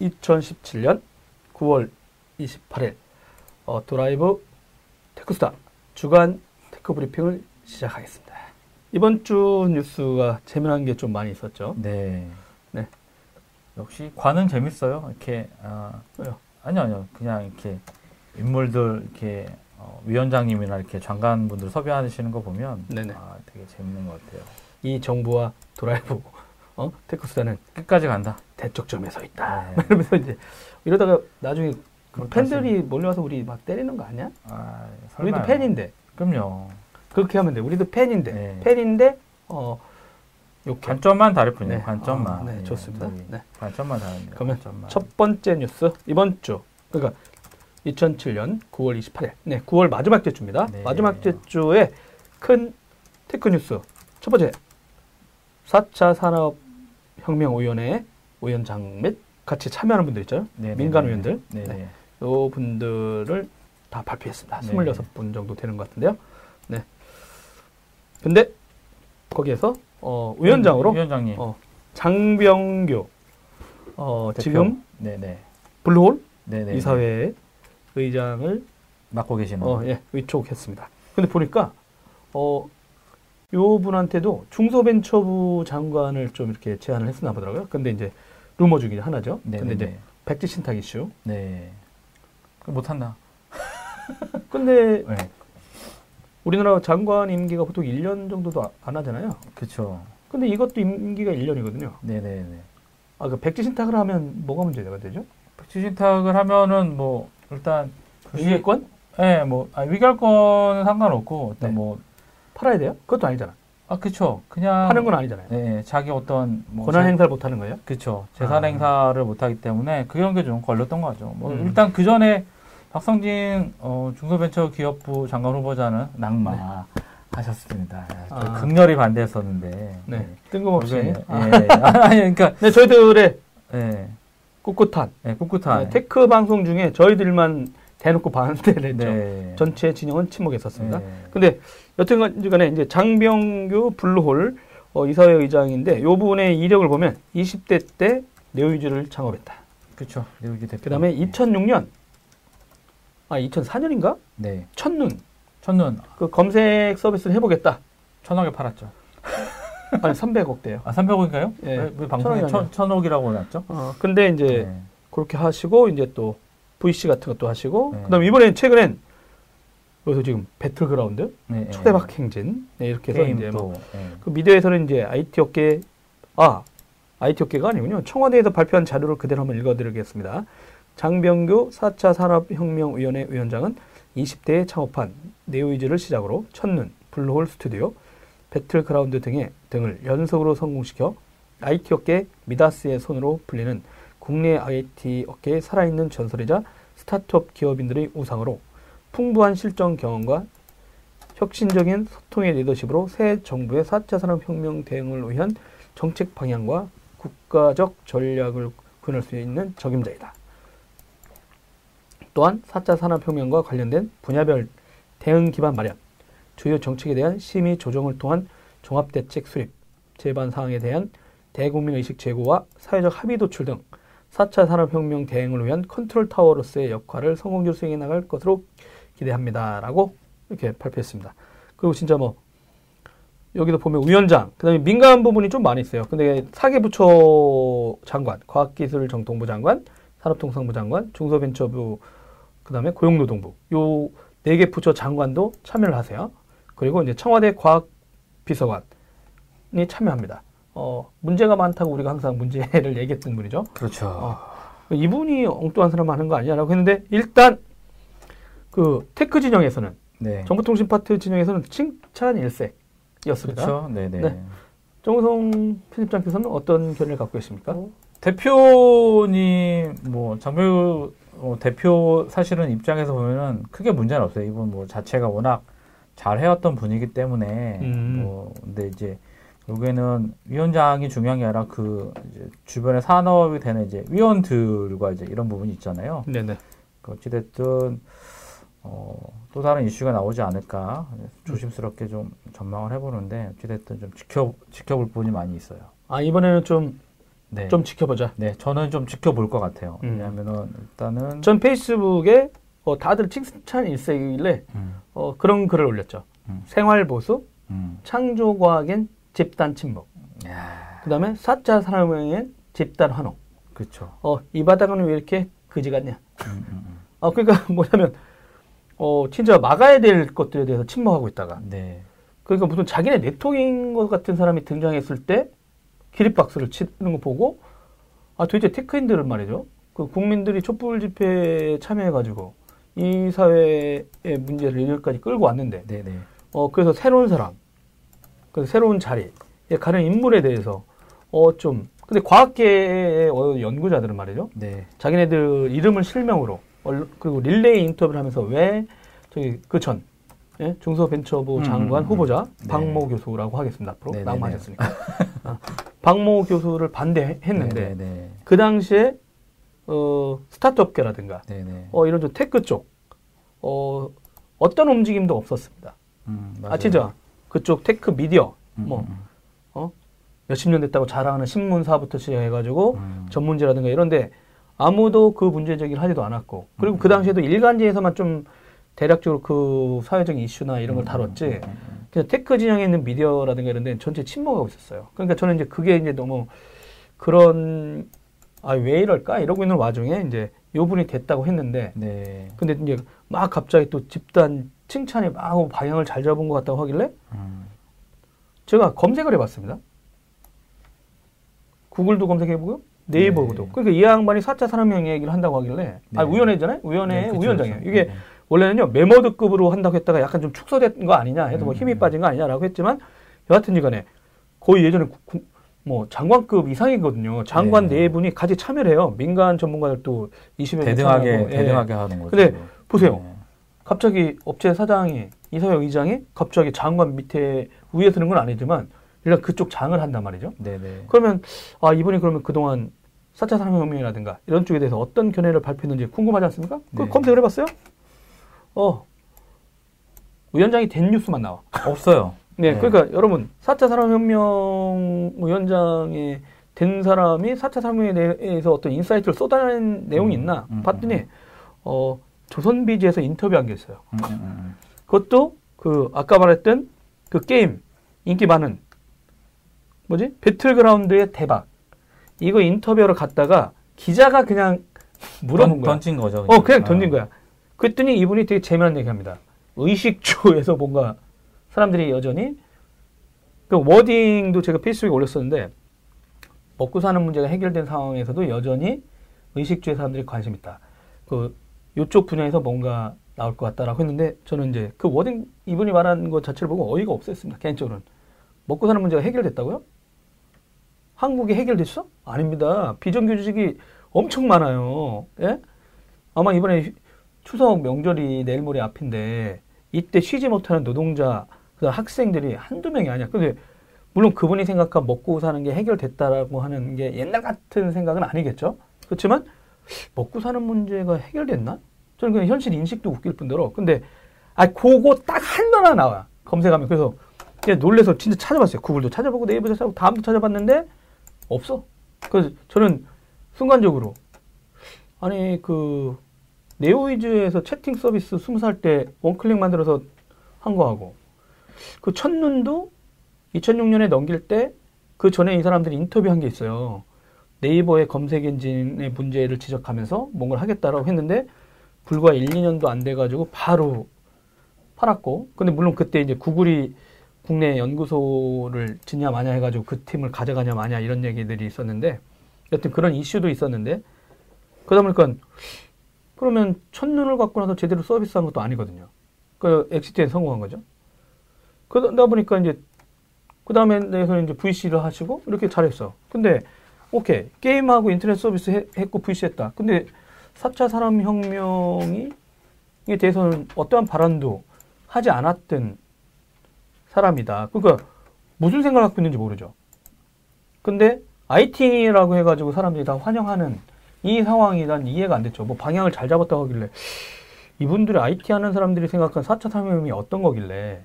2017년 9월 28일 어, 드라이브 테크수다 주간 tech 브리핑을 시작하겠습니다. 이번 주 뉴스가 재미난 게 좀 많이 있었죠. 네. 네. 역시 관은 재밌어요. 이렇게 아, 왜요? 아니요 아니요 그냥 이렇게 인물들 이렇게 어, 위원장님이나 이렇게 장관분들 섭외하시는 거 보면 네네. 아, 되게 재밌는 것 같아요. 이 정부와 드라이브 어? 테크스타는 끝까지 간다. 대척점에 서 있다. 네. 이러면서 이제 이러다가 나중에 그 팬들이 몰려와서 우리 막 때리는 거 아니야? 아, 우리도. 팬인데 그럼요. 그렇게 하면 돼. 우리도 팬인데 네. 팬인데 어 욕해. 관점만 다를 뿐이에요. 네. 관점만. 아, 네, 예, 좋습니다. 네. 관점만 다릅니다. 그러면 관점만. 첫 번째 뉴스 이번 주 그러니까 2007년 9월 28일 네 9월 마지막 주입니다. 네. 마지막 주에 큰 tech 뉴스 첫 번째 4차 산업 혁명 위원회 위원장 및 같이 참여하는 분들 있죠. 네, 네, 민간 네. 의원들 네, 네. 네. 요 분들을 다 발표했습니다. 네. 26분 정도 되는 것 같은데요. 네. 근데 거기에서 어, 위원장으로 위원장님. 어, 장병규 어, 대표. 지금 네, 네. 블루홀 네, 네. 이사회 의장을 맡고 계시는. 어, 예, 위촉했습니다. 근데 보니까 어, 요 분한테도 중소벤처부 장관을 좀 이렇게 제안을 했었나 보더라고요. 근데 이제 루머 중에 하나죠. 네, 근데 네, 이제 백지 신탁 이슈. 네. 그럼 못한다. 근데 네. 우리나라 장관 임기가 보통 1년 정도도 아- 안 하잖아요. 그렇죠. 근데 이것도 임기가 1년이거든요. 네, 네, 네. 아, 그 백지 신탁을 하면 뭐가 문제가 되죠? 백지 신탁을 하면은 뭐 일단 위계권 예, 뭐 아, 위결권은 상관없고 일단 네. 뭐 팔아야 돼요? 그것도 아니잖아. 아, 그쵸. 그냥 파는 건 아니잖아요. 네, 자기 어떤 뭐 권한 자- 행사를 못 하는 거예요? 그쵸. 재산 아. 행사를 못 하기 때문에 그런 게 좀 걸렸던 거죠. 뭐 음. 일단 그 전에 박성진 어, 중소벤처기업부 장관 후보자는 낙마 하셨습니다. 예, 아. 극렬히 반대했었는데. 네. 뜬금없이. 예, 아. 아니, 그러니까 네, 저희들의 예, 꿋꿋한 예, 꿋꿋한. 네, tech 방송 중에 저희들만 대놓고 반대를 했죠. 네. 전체 진영은 침묵했었습니다. 네. 근데 여튼간에 이제 장병규 블루홀 어, 이사회 의장인데 요 분의 이력을 보면 20대 때 네오위즈를 창업했다. 그쵸. 내우기 대표. 그다음에 2006년 아 2004년인가 네. 첫눈 첫눈 그 검색 서비스를 해보겠다. 천억에 팔았죠. 아니 300억대요. 아, 300억인가요? 예. 왜, 왜 방송에 천억이 천. 천억이라고 났죠? 어, 근데 이제 네. 그렇게 하시고 이제 또 VC 같은 것도 하시고 네. 그다음에 이번엔 최근엔 여기서 지금 배틀그라운드 네, 초대박 행진 네, 이렇게 해서 이제 또. 뭐 예. 그 미디어에서는 이제 IT 업계 아 IT 업계가 아니군요. 청와대에서 발표한 자료를 그대로 한번 읽어드리겠습니다. 장병규 4차 산업혁명위원회 위원장은 20대에 창업한 네오위즈를 시작으로 첫눈, 블루홀 스튜디오, 배틀그라운드 등의 등을 연속으로 성공시켜 IT 업계 미다스의 손으로 불리는 국내 IT 업계의 살아있는 전설이자 스타트업 기업인들의 우상으로 풍부한 실전 경험과 혁신적인 소통의 리더십으로 새 정부의 4차 산업혁명 대응을 위한 정책 방향과 국가적 전략을 구현할 수 있는 적임자이다. 또한 4차 산업혁명과 관련된 분야별 대응 기반 마련, 주요 정책에 대한 심의 조정을 통한 종합대책 수립, 제반 사항에 대한 대국민 의식 제고와 사회적 합의 도출 등 4차 산업혁명 대응을 위한 컨트롤 타워로서의 역할을 성공적으로 수행해 나갈 것으로 기대합니다라고 이렇게 발표했습니다. 그리고 진짜 뭐 여기도 보면 위원장, 그다음에 민간 부분이 좀 많이 있어요. 근데 사계부처 장관, 과학기술정통부 장관, 산업통상부 장관, 중소벤처부, 그다음에 고용노동부 요 네 개 부처 장관도 참여를 하세요. 그리고 이제 청와대 과학비서관이 참여합니다. 어, 문제가 많다고 우리가 항상 문제를 얘기했던 분이죠. 그렇죠. 어, 이분이 엉뚱한 사람 하는 거 아니냐라고 했는데 일단 그 tech 진영에서는 네. 정보통신 파트 진영에서는 칭찬 일색이었습니다. 그렇죠. 네네. 네. 정우성 편집장께서는 어떤 견해를 갖고 계십니까? 대표님 뭐 장배우 어, 대표 사실은 입장에서 보면은 크게 문제는 없어요. 이분 뭐 자체가 워낙 잘 해왔던 분이기 때문에 음. 뭐 근데 이제 여기는 위원장이 중요한 게 아니라 그 이제 주변에 산업이 되는 이제 위원들과 이제 이런 부분이 있잖아요. 네네. 그 어찌됐든 어, 또 다른 이슈가 나오지 않을까 조심스럽게 좀 전망을 해보는데 어찌됐든 좀 지켜 지켜볼 부분이 많이 있어요. 아 이번에는 좀 네. 좀 지켜보자. 네, 저는 좀 지켜볼 것 같아요. 음. 왜냐하면은 일단은 전 페이스북에 어, 다들 칭찬 일세길래 음, 어, 그런 글을 올렸죠. 음. 생활 보수, 음. 창조과학엔 집단 침묵. 야, 그다음에 사자 산업형엔 집단 환호. 그렇죠. 어, 이 바닥은 왜 이렇게 그지 같냐? 음, 음, 어, 그러니까 뭐냐면 어, 진짜 막아야 될 것들에 대해서 침묵하고 있다가 음. 네, 그러니까 무슨 자기네 네트워크인 것 같은 사람이 등장했을 때 기립박수를 치는 거 보고 아 도대체 테크인들은 말이죠. 그 국민들이 촛불 집회에 참여해가지고 이 사회의 문제를 여기까지 끌고 왔는데 네, 네. 어 그래서 새로운 사람, 그 새로운 자리에 가는 인물에 대해서 어 좀 근데 과학계의 어, 연구자들은 말이죠. 네. 자기네들 이름을 실명으로 얼- 그리고 릴레이 인터뷰를 하면서 왜 저기 그전 예? 중소벤처부 음, 장관 음, 음. 후보자 네. 박모 교수라고 하겠습니다 앞으로 네, 네, 낙마하셨으니까 아, 박모 교수를 반대했는데 네, 네, 그 당시에 어, 스타트업계라든가 네, 네. 어, 이런 좀 tech 쪽 어, 어떤 움직임도 없었습니다. 음, 아. 진짜 그쪽 tech 미디어 음, 뭐 음, 몇십 년 됐다고 자랑하는 신문사부터 시작해가지고 음. 전문지라든가 이런데 아무도 그 문제 제기를 하지도 않았고 그리고 그 당시에도 일간지에서만 좀 대략적으로 그 사회적인 이슈나 이런 걸 다뤘지 음, 음, 음. 그냥 tech 진영에 있는 미디어라든가 이런 데는 전체 침묵하고 있었어요. 그러니까 저는 이제 그게 이제 너무 그런 아 왜 이럴까 이러고 있는 와중에 이제 요 분이 됐다고 했는데 네. 근데 이제 막 갑자기 또 집단 칭찬이 막 방향을 잘 잡은 것 같다고 하길래 음. 제가 검색을 해봤습니다. 구글도 검색해보고요. 네이버도. 네. 그러니까 이 양반이 4차 산업형 얘기를 한다고 하길래 아 네. 위원회잖아요. 위원회 네, 그쵸, 위원장이에요. 그쵸. 이게 네. 원래는요 메모드급으로 한다고 했다가 약간 좀 축소된 거 아니냐 해서 뭐 음. 힘이 빠진 거 아니냐라고 했지만 여하튼 이간에 거의 예전에 구- 구- 뭐 장관급 이상이거든요. 장관 네. 네 분이 같이 참여를 해요. 민간 전문가들도 20여 대등하게 대등하게 하는 거죠. 근데 보세요. 네. 갑자기 업체 사장이 이사회 의장이 갑자기 장관 밑에 위에 서는 건 아니지만 일단 그쪽 장을 한단 말이죠. 네, 네. 그러면 아 이분이 그러면 그동안 4차 산업혁명이라든가 이런 쪽에 대해서 어떤 견해를 발표했는지 궁금하지 않습니까? 그 네. 검색을 해봤어요? 어 위원장이 된 뉴스만 나와. 없어요. 네, 네. 그러니까 여러분 4차 산업혁명 위원장이 된 사람이 4차 산업혁명에 대해서 어떤 insight를 쏟아낸 내용이 음, 있나 음, 봤더니 음. 어 조선비지에서 인터뷰한 게 있어요. 음, 음, 음. 그것도 그 아까 말했던 그 게임 인기 많은 뭐지 배틀그라운드의 대박 이거 인터뷰하러 갔다가 기자가 그냥 물어본 던- 거야. 던진 거죠. 어 그냥 아. 던진 거야. 그랬더니 이분이 되게 재미난 얘기합니다. 의식주에서 뭔가 사람들이 여전히 그 워딩도 제가 페이스북에 올렸었는데 먹고 사는 문제가 해결된 상황에서도 여전히 의식주의 사람들이 관심 있다. 그 이쪽 분야에서 뭔가 나올 것 같다라고 했는데 저는 이제 그 워딩 이분이 말한 것 자체를 보고 어이가 없었습니다. 개인적으로는 먹고 사는 문제가 해결됐다고요? 한국이 해결됐어? 아닙니다. 비정규직이 엄청 많아요. 예? 아마 이번에 휴- 추석 명절이 내일 모레 앞인데 이때 쉬지 못하는 노동자, 그 학생들이 한두 명이 아니야. 근데 물론 그분이 생각한 먹고 사는 게 해결됐다라고 하는 게 옛날 같은 생각은 아니겠죠. 그렇지만 먹고 사는 문제가 해결됐나? 저는 그냥 현실 인식도 웃길 뿐더러 근데 아 그거 딱 하나 나와 검색하면 그래서 놀래서 진짜 찾아봤어요. 구글도 찾아보고 네이버도 찾아보고 다음도 찾아봤는데 없어. 그래서 저는 순간적으로 아니 그 네오이즈에서 채팅 서비스 20살 때 원클릭 만들어서 한 거하고 그 첫눈도 2006년에 넘길 때 그 전에 이 사람들이 인터뷰한 게 있어요. 네이버의 검색 엔진의 문제를 지적하면서 뭔가를 하겠다라고 했는데 불과 1, 2년도 안 돼가지고 바로 팔았고 근데 물론 그때 이제 구글이 국내 연구소를 짓냐 마냐 해가지고 그 팀을 가져가냐 마냐 이런 얘기들이 있었는데 여튼 그런 이슈도 있었는데 그러다 보니까 그러면 첫눈을 갖고 나서 제대로 서비스한 것도 아니거든요. 그 exit에 성공한 거죠. 그러다 보니까 이제 그 다음에 내에서 이제 VC를 하시고 이렇게 잘했어. 근데 오케이 게임하고 인터넷 서비스 해- 했고 VC 했다. 근데 4차 산업혁명이 에 대해서는 어떠한 발언도 하지 않았던 사람이다. 그러니까 무슨 생각을 갖고 있는지 모르죠. 근데 IT라고 해가지고 사람들이 다 환영하는 이 상황이 난 이해가 안 됐죠. 뭐 방향을 잘 잡았다고 하길래 이분들이 IT 하는 사람들이 생각한 4차 산업혁명이 어떤 거길래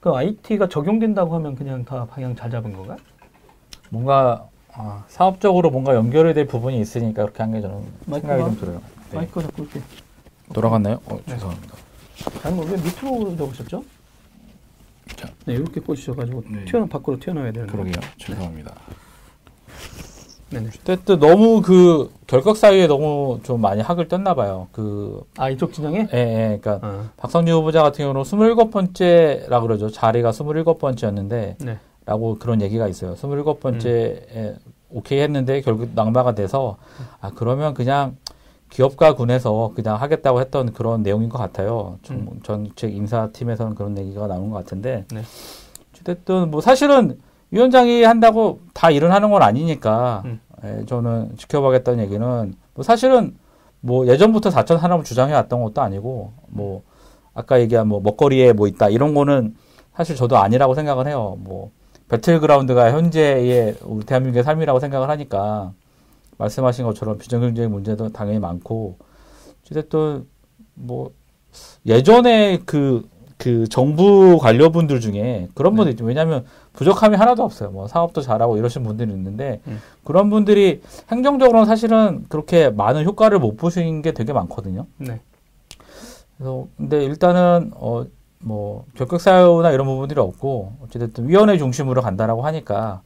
그 IT가 적용된다고 하면 그냥 다 방향 잘 잡은 건가? 뭔가 아, 사업적으로 뭔가 연결이 될 부분이 있으니까 그렇게 한 게 저는 생각이 좀 들어요. 네. 마이크 자꾸 이렇게. 돌아갔나요? 어, 네. 죄송합니다. 아니, 뭐왜 밑으로 적으셨죠? 자. 네, 이렇게 꽂으셔가지고 네. 튀어나 밖으로 튀어나와야 되는데. 그러게요. 죄송합니다. 네네. 어쨌든 너무 그 결격 사이에 너무 좀 많이 학을 떴나 봐요. 그 아 이쪽 진영에? 예, 예, 그러니까 아, 박성주 후보자 같은 경우는 27번째라 그러죠. 자리가 27번째였는데 네. 라고 그런 얘기가 있어요. 27번째에 오케이 했는데 결국 낙마가 돼서 아 그러면 그냥 기업가 군에서 그냥 하겠다고 했던 그런 내용인 것 같아요. 좀 정책 인사팀에서는 그런 얘기가 나오는 것 같은데 네. 어쨌든 뭐 사실은 위원장이 한다고 다 일은 하는 건 아니니까 음. 예, 저는 지켜봐야겠다는 얘기는 뭐 사실은 뭐 예전부터 4천 산업을 주장해 왔던 것도 아니고 뭐 아까 얘기한 뭐 먹거리에 뭐 있다 이런 거는 사실 저도 아니라고 생각을 해요. 뭐 배틀그라운드가 현재의 우리 대한민국의 삶이라고 생각을 하니까 말씀하신 것처럼 비정규직적인 문제도 당연히 많고 어쨌든 뭐 예전에 그, 그 정부 관료분들 중에 그런 분들 있죠. 왜냐하면 부족함이 하나도 없어요. 뭐 사업도 잘하고 이러신 분들이 있는데 음. 그런 분들이 행정적으로는 사실은 그렇게 많은 효과를 못 보신 게 되게 많거든요. 네. 그래서 근데 일단은 어뭐 결격 사유나 이런 부분들이 없고 어찌됐든 위원회 중심으로 간다라고 하니까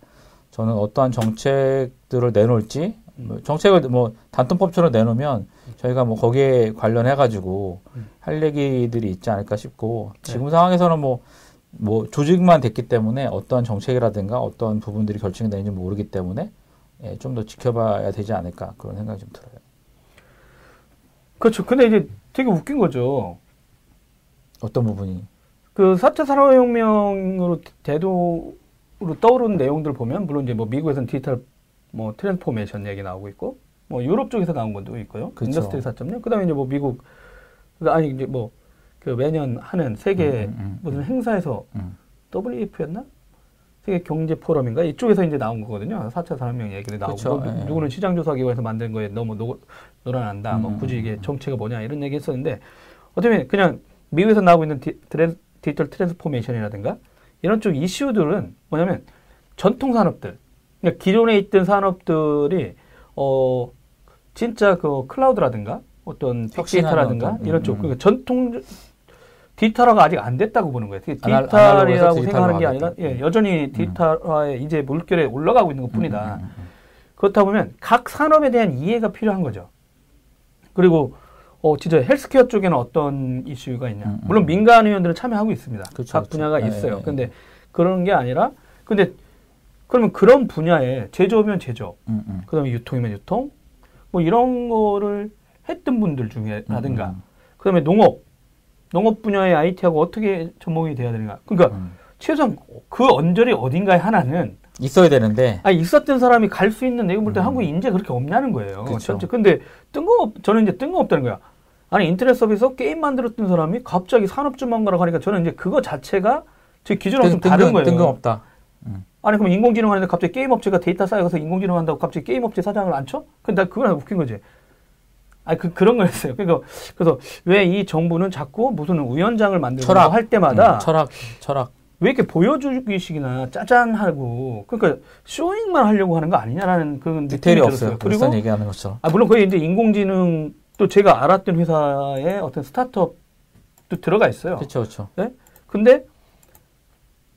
저는 어떠한 정책들을 내놓을지 뭐 정책을 뭐 단통법처럼 내놓으면 저희가 뭐 거기에 관련해 가지고 음. 할 얘기들이 있지 않을까 싶고 네. 지금 상황에서는 뭐뭐 조직만 됐기 때문에 어떠한 정책이라든가 어떤 부분들이 결정이 되는지 모르기 때문에 예, 좀 더 지켜봐야 되지 않을까 그런 생각이 좀 들어요. 그렇죠. 근데 이제 되게 웃긴 거죠. 어떤 부분이 그 4차 산업혁명으로 대도로 떠오르는 내용들 보면 물론 이제 뭐 미국에서는 디지털 뭐 transformation 얘기 나오고 있고 뭐 유럽 쪽에서 나온 것도 있고요. 그쵸. industry 4.0. 그다음에 이제 뭐 미국 그 아니 이제 뭐 그 매년 하는 세계 음, 음, 음, 무슨 행사에서 음. WEF였나? 세계 경제 포럼인가 이쪽에서 이제 나온 거거든요. 4차 산업혁명 얘기들이 나오고 그쵸, 뭐 예. 누구는 시장 조사 기관에서 만든 거에 너무 노, 놀아난다. 뭐 음, 굳이 음, 이게 음. 정체가 뭐냐 이런 얘기 했었는데 어쩌면 그냥 미국에서 나오고 있는 디, 트레, 디지털 transformation이라든가 이런 쪽 이슈들은 뭐냐면 전통 산업들 그러니까 기존에 있던 산업들이 어 진짜 그 클라우드라든가 어떤 빅데이터라든가 이런 음, 쪽 음. 그러니까 전통 디지털화가 아직 안 됐다고 보는 거예요. 디지털이라고 생각하는 게 아니라. 예, 여전히 디지털화에 이제 물결에 올라가고 있는 것뿐이다. 음, 음, 음, 그렇다 보면 각 산업에 대한 이해가 필요한 거죠. 그리고 어 진짜 헬스케어 쪽에는 어떤 이슈가 있냐. 음, 음. 물론 민간 의원들은 참여하고 있습니다. 그쵸, 각 그쵸. 분야가 예, 있어요. 예, 근데 그런 게 아니라 근데 그러면 그런 분야에 제조면 제조, 음, 음. 그다음에 유통이면 유통, 뭐 이런 거를 했던 분들 중에라든가, 음, 그다음에 농업, 농업 분야의 IT하고 어떻게 접목이 돼야 되는가. 그러니까 음. 최소한 그 언저리 어딘가에 하나는 있어야 되는데 아 있었던 사람이 갈 수 있는 내가 볼때 음. 한국에 인재 그렇게 없냐는 거예요. 전체 근데 뜬금없 저는 이제 뜬금없다는 거야. 아니 인터넷 서비스 게임 만들었던 사람이 갑자기 산업 전망가라고 하니까 저는 이제 그거 자체가 제 기준하고 좀 다른 거예요. 뜬금없다. 아니 그럼 인공지능 하는데 갑자기 게임 업체가 데이터 쌓여서 인공지능 한다고 갑자기 게임 업체 사장을 안 쳐? 근데 나 그건 웃긴 거지. 아니 그 그런 거였어요. 그러니까 그래서 왜 이 정부는 자꾸 무슨 위원장을 만들고 철학. 할 때마다 음, 철학 철학 왜 이렇게 보여주기식이나 짜잔하고 그러니까 showing만 하려고 하는 거 아니냐라는 그런 느낌이 디테일이. 없어요. 그리고 얘기하는 것처럼. 아 물론 거기 이제 인공지능 또 제가 알았던 회사의 어떤 스타트업도 들어가 있어요. 그렇죠, 그렇죠. 근데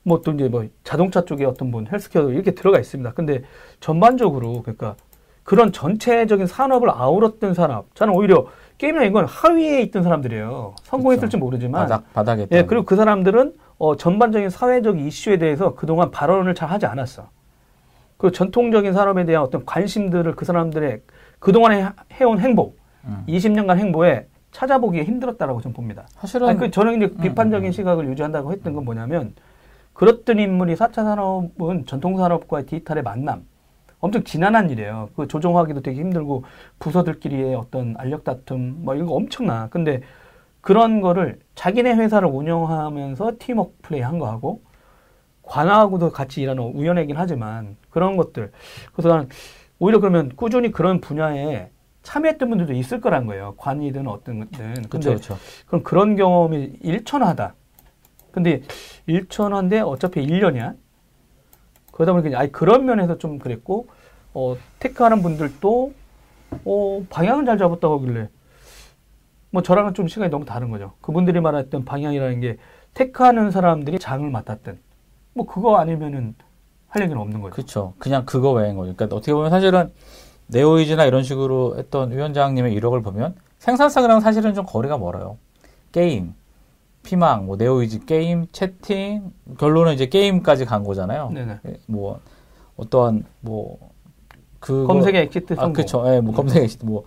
뭐 또 이제 뭐 자동차 쪽에 어떤 분 헬스케어 이렇게 들어가 있습니다. 근데 전반적으로 그러니까 그런 전체적인 산업을 아우렀던 사람 저는 오히려 게임이나 이건 하위에 있던 사람들이에요. 성공했을지 모르지만 바닥 바닥에 예. 그리고 그 사람들은 어, 전반적인 사회적 이슈에 대해서 그동안 발언을 잘 하지 않았어. 그 전통적인 산업에 대한 어떤 관심들을 그 사람들의 그동안에 하- 해온 행보, 음. 20년간 행보에 찾아보기 힘들었다라고 저는 봅니다. 사실은 아니, 그 저는 이제 음, 비판적인 음. 시각을 유지한다고 했던 건 뭐냐면 그렇던 인물이 4차 산업은 전통 산업과의 디지털의 만남. 엄청 지난한 일이에요. 그 조정하기도 되게 힘들고 부서들끼리의 어떤 알력 다툼 뭐 이런 거 엄청나. 근데 그런 거를 자기네 회사를 운영하면서 팀워크 플레이 한 거하고 관하고도 같이 일하는 우연이긴 하지만 그런 것들. 그래서 나는 오히려 그러면 꾸준히 그런 분야에 참여했던 분들도 있을 거란 거예요. 관이든 어떤 것든. 근데 그렇죠, 그렇죠. 그럼 그런 경험이 일천하다. 근데 일천한데 어차피 1년이야. 그러다 보니까 아니 그런 면에서 좀 그랬고 어, 테크하는 분들도 어, 방향은 잘 잡았다고 하길래 뭐 저랑은 좀 시간이 너무 다른 거죠. 그분들이 말했던 방향이라는 게 테크하는 사람들이 장을 맡았던 뭐 그거 아니면은 할 얘기는 없는 거죠. 그렇죠. 그냥 그거 외인 거죠. 그러니까 어떻게 보면 사실은 네오위즈나 이런 식으로 했던 위원장님의 이력을 보면 생산성이랑 사실은 좀 거리가 멀어요. 게임, 피망, 뭐 네오위즈 게임, 채팅, 결론은 이제 게임까지 간 거잖아요. 네네. 예, 뭐 어떠한 뭐 그 검색의 exit 아, 성공. 그렇죠. 예, 뭐 검색 exit 뭐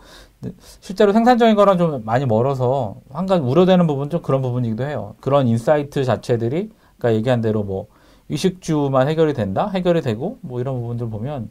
실제로 생산적인 거랑 좀 많이 멀어서 한 가지 우려되는 부분 좀 그런 부분이기도 해요. 그런 insight 자체들이 그러니까 얘기한 대로 뭐 의식주만 해결이 된다, 해결이 되고 뭐 이런 부분들 보면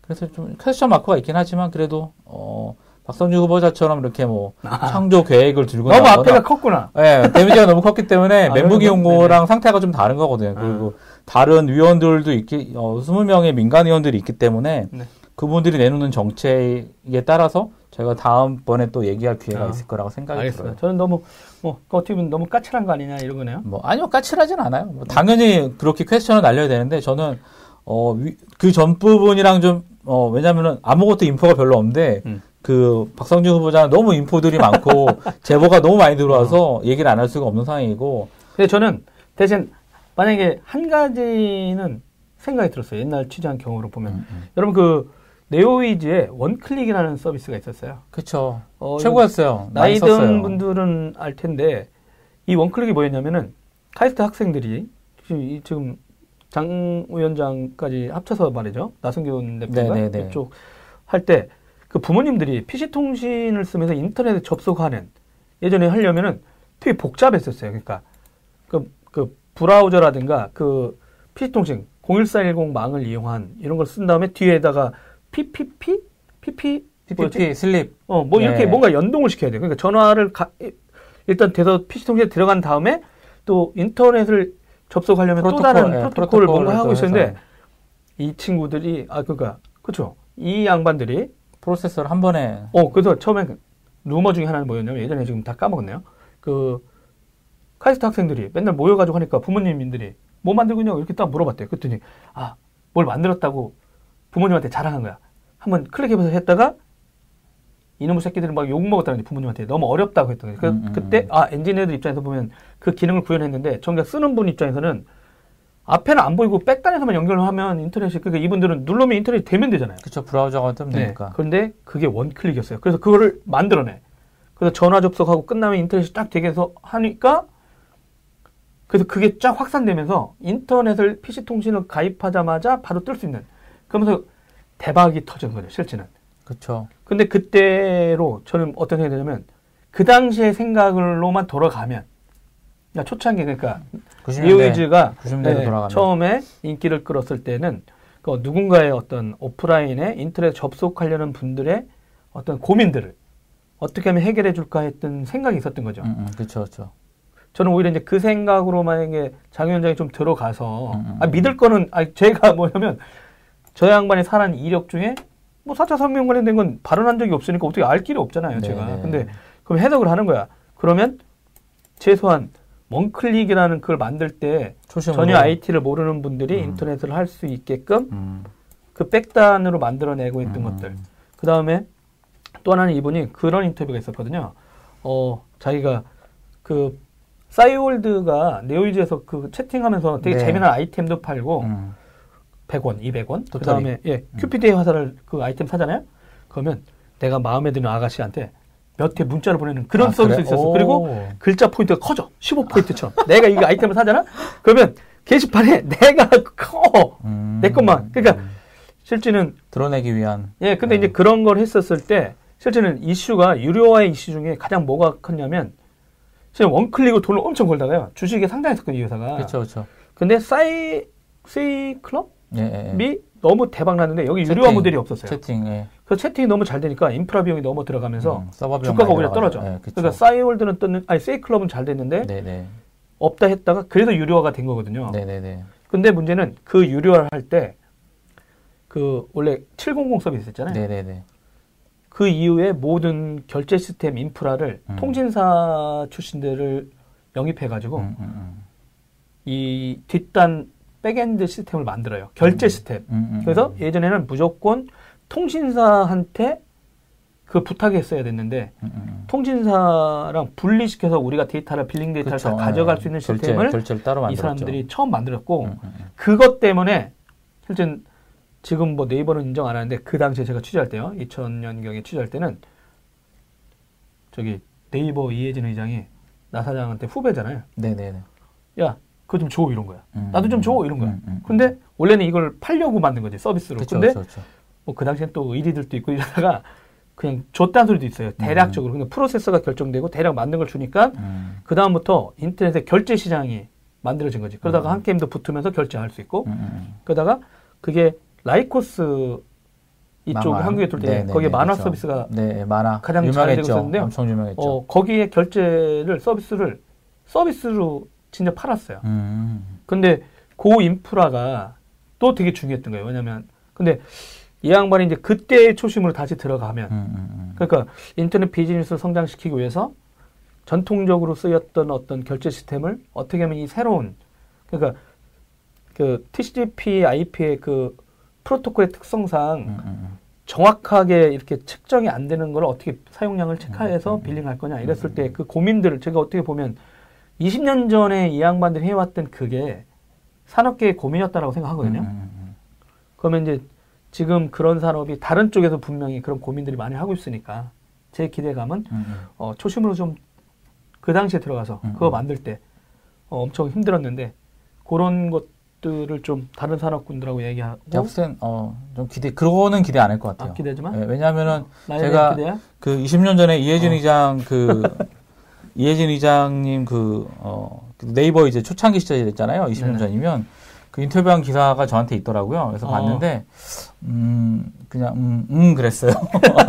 그래서 좀 퀘스천 마크가 있긴 하지만 그래도 어 박성주 후보자처럼 이렇게 뭐 창조 계획을 들고 너무 나오거나 앞에가 컸구나. 예, 데미지가 너무 컸기 때문에 아, 멘붕이 온. 거랑 상태가 좀 다른 거거든요. 그리고 다른 위원들도 있기, 어, 20명의 민간 위원들이 있기 때문에 네. 그분들이 내놓는 정책에 따라서 저희가 다음번에 또 얘기할 기회가 아, 있을 거라고 생각이 알겠습니다. 들어요. 저는 너무 뭐 어떻게 보면 너무 까칠한 거 아니냐 이런 거네요. 뭐, 아니요, 까칠하진 않아요. 뭐 당연히 그렇게 퀘스천을 날려야 되는데 저는, 어, 그 전 부분이랑 좀, 어, 왜냐면은 아무것도 인포가 별로 없는데, 음. 그 박성준 후보자는 너무 인포들이 많고 제보가 너무 많이 들어와서 얘기를 안 할 수가 없는 상황이고 근데 저는 대신 만약에 한 가지는 생각이 들었어요. 옛날 취재한 경우로 보면 음, 여러분 그 네오이즈에 원클릭이라는 서비스가 있었어요. 그쵸 어, 최고였어요. 나이. 든 분들은 알 텐데 이 원클릭이 뭐였냐면은 카이스트 학생들이 지금, 이- 지금 장 위원장까지 합쳐서 말이죠. 나승균 대표가 네네네. 이쪽 할 때 그 부모님들이 PC 통신을 쓰면서 인터넷에 접속하는 예전에 하려면은 되게 복잡했었어요. 그러니까 그, 그 브라우저라든가 그 PC 통신 01410 망을 이용한 이런 걸 쓴 다음에 뒤에다가 PPP, PP? PPP 슬립 어, 뭐 이렇게 네. 뭔가 연동을 시켜야 돼. 그러니까 전화를 가- 일단 돼서 PC 통신에 들어간 다음에 또 인터넷을 접속하려면 또 프로토콜, 다른 예, 프로토콜을 뭔가 하고 또 있었는데 해서. 이 친구들이 아 그러니까 그렇죠. 이 양반들이 프로세서를 한 번에 어 그래서 처음에 그 루머 중에 하나는 뭐였냐면 예전에 지금 다 까먹었네요. 그 카이스트 학생들이 맨날 모여가지고 하니까 부모님들이 뭐 만들고 있냐고 이렇게 딱 물어봤대요. 그랬더니 아 뭘 만들었다고 부모님한테 자랑한 거야. 한번 클릭해서 했다가 이놈의 새끼들은 막 욕 먹었다는 거지 부모님한테 너무 어렵다고 했던 거예요. 그, 음, 음, 그때 아 엔지니어들 입장에서 보면 그 기능을 구현했는데 정작 쓰는 분 입장에서는 앞에는 안 보이고 백단에서만 연결하면 인터넷이 그러니까 이분들은 누르면 인터넷이 되면 되잖아요. 그쵸 브라우저가 뜨면 네. 되니까 그런데 그게 원 클릭이었어요. 그래서 그거를 만들어내. 그래서 전화 접속하고 끝나면 인터넷이 딱 되게 해서 하니까 그래서 그게 쫙 확산되면서 인터넷을 PC 통신을 가입하자마자 바로 뜰 수 있는. 그러면서 대박이 터진 거죠, 실제는. 그쵸 근데 그때로 저는 어떤 생각이 드냐면 그 당시의 생각으로만 돌아가면 야, 초창기 그러니까 90년대 리오이즈가 90년대로 네, 처음에 인기를 끌었을 때는 그 누군가의 어떤 오프라인에 인터넷 접속하려는 분들의 어떤 고민들을 어떻게 하면 해결해 줄까 했던 생각이 있었던 거죠. 음, 음, 그쵸 그쵸 저는 오히려 이제 그 생각으로 만약에 장 위원장이 좀 들어가서 음, 음, 아, 믿을 거는 아, 제가 뭐냐면 저 양반이 살한 이력 중에 뭐 4차 산명 관련된 건 발언한 적이 없으니까 어떻게 알 길이 없잖아요, 네, 제가. 네. 근데 그럼 해석을 하는 거야. 그러면 최소한 원클릭이라는 걸 만들 때 초심으로 전혀 IT를 모르는 분들이 음. 인터넷을 할 수 있게끔 음, 그 백단으로 만들어내고 있던 음. 것들. 그 다음에 또 하나는 이분이 그런 인터뷰가 있었거든요. 어, 자기가 그 싸이월드가 네오이즈에서 그 채팅하면서 되게 네. 재미난 아이템도 팔고 음. 100원, 200원. 그. 다음에 예, 큐피드의 화살을 그 아이템 사잖아요. 그러면 내가 마음에 드는 아가씨한테 몇회 문자를 보내는 그런 아, 서비스 그래? 있었어. 오. 그리고 글자 포인트가 커져. 15포인트처럼. 내가 이거 아이템을 사잖아? 그러면 게시판에 내가 커. 음. 내 것만. 그러니까 실제는, 드러내기 위한 예, 근데 네. 이제 그런 걸 했었을 때, 실제는 이슈가 유료화의 이슈 중에 가장 뭐가 컸냐면, 지금 원클릭으로 돈을 엄청 벌다가요. 주식에 상장했었거든요, 이 회사가. 그렇죠 그렇죠 근데 사이, 세이 클럽이 예, 예, 예. 너무 대박 났는데, 여기 유료화 모델이 없었어요. 채팅 예. 그래서 채팅이 너무 잘 되니까 인프라 비용이 너무 들어가면서 음, 주가가 오히려. 떨어져. 예. 그러니까 싸이월드는 떴는 아니 세이클럽은 잘 됐는데 네네 없다 했다가 그래도 유료화가 된 거거든요. 네네네 근데 문제는 그 유료화를 할 때 그 원래 700 서비스 있잖아요. 네네네 그 이후에 모든 결제 시스템 인프라를 음. 통신사 출신들을 영입해 가지고 음, 음, 이 뒷단 backend 시스템을 만들어요. 결제 음. 시스템. 음, 음, 그래서 음. 예전에는 무조건 통신사한테 그 부탁했어야 됐는데 음, 음. 통신사랑 분리시켜서 우리가 데이터를 billing 데이터를 그쵸. 다 가져갈 예. 수 있는 결제, 시스템을 따로 이. 사람들이 처음 만들었고 음, 음, 음. 그것 때문에 실제 지금 뭐 네이버는 인정 안 하는데 그 당시에 제가 취재할 때요 2000년 경에 취재할 때는 저기 네이버 이혜진 의장이 나 사장한테 후배잖아요 네네네. 야 그거 좀 줘 이런 거야 음, 나도 좀 줘 이런 거야 음, 음. 근데 원래는 이걸 팔려고 만든 거지 서비스로 그쵸, 근데. 뭐 그 당시엔 또 의리들도 있고 이러다가 그냥 줬다는 소리도 있어요 대략적으로 근데 프로세서가 결정되고 대략 만든 걸 주니까 음, 그 다음부터 인터넷의 결제 시장이 만들어진 거지 그러다가 음. 한 게임도 붙으면서 결제할 수 있고 음, 음. 그러다가 그게 라이코스 이쪽 만화. 한국에 돌때 네네네, 거기에 만화 그쵸. 서비스가 네, 만화. 가장 잘 유명했죠. 되고 있었는데요. 엄청 유명했죠. 어 거기에 결제를 서비스를 서비스로 진짜 팔았어요. 음, 근데 그 인프라가 또 되게 중요했던 거예요. 왜냐면 근데 이 양반이 이제 그때의 초심으로 다시 들어가면 음, 음, 음. 그러니까 인터넷 비즈니스를 성장시키기 위해서 전통적으로 쓰였던 어떤 결제 시스템을 어떻게 하면 이 새로운 그러니까 그 TCP, IP의 그 프로토콜의 특성상 음, 음, 정확하게 이렇게 측정이 안 되는 걸 어떻게 사용량을 체크해서 빌링할 거냐 이랬을 때 그 고민들을 제가 어떻게 보면 20년 전에 이 양반들이 해왔던 그게 산업계의 고민이었다라고 생각하거든요. 음, 음, 음. 그러면 이제 지금 그런 산업이 다른 쪽에서 분명히 그런 고민들이 많이 하고 있으니까 제 기대감은 음, 음. 어, 초심으로 좀 그 당시에 들어가서 음, 그거 음. 만들 때 어, 엄청 힘들었는데 그런 것들을 좀 다른 산업군들하고 얘기하고 제가 어, 좀 기대, 그거는 기대 안 할 것 같아요. 아, 기대지만 예, 왜냐하면은 나에 제가 기대야? 그 20년 전에 이혜진 어. 의장 그 이혜진 의장님 그 어, 그 네이버 이제 초창기 시절이랬잖아요. 20년 네네. 전이면 그 인터뷰한 기사가 저한테 있더라고요. 그래서 어. 봤는데 음 그냥 음, 음 그랬어요.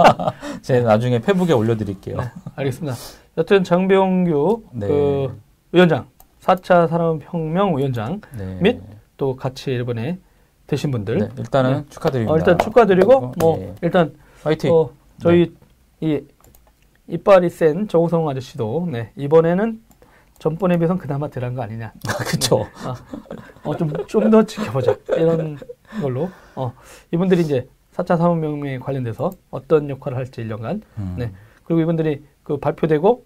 제가 나중에 페북에 올려드릴게요. 알겠습니다. 여튼 장병규 네. 그 위원장, 4차 산업혁명 위원장 네. 및또 같이 이번에 되신 분들 네, 일단은 축하드립니다. 어, 일단 축하드리고 그리고, 뭐 네. 일단 화이팅. 어, 저희 이 이빨이 센 정우성 아저씨도 네, 이번에는 전번에 비해서는 그나마 덜한 거 아니냐. 그쵸. 어, 좀, 좀 더 지켜보자. 이런 걸로. 어, 이분들이 이제 4차 산업혁명에 관련돼서 어떤 역할을 할지 1년간. 음. 네. 그리고 이분들이 그 발표되고,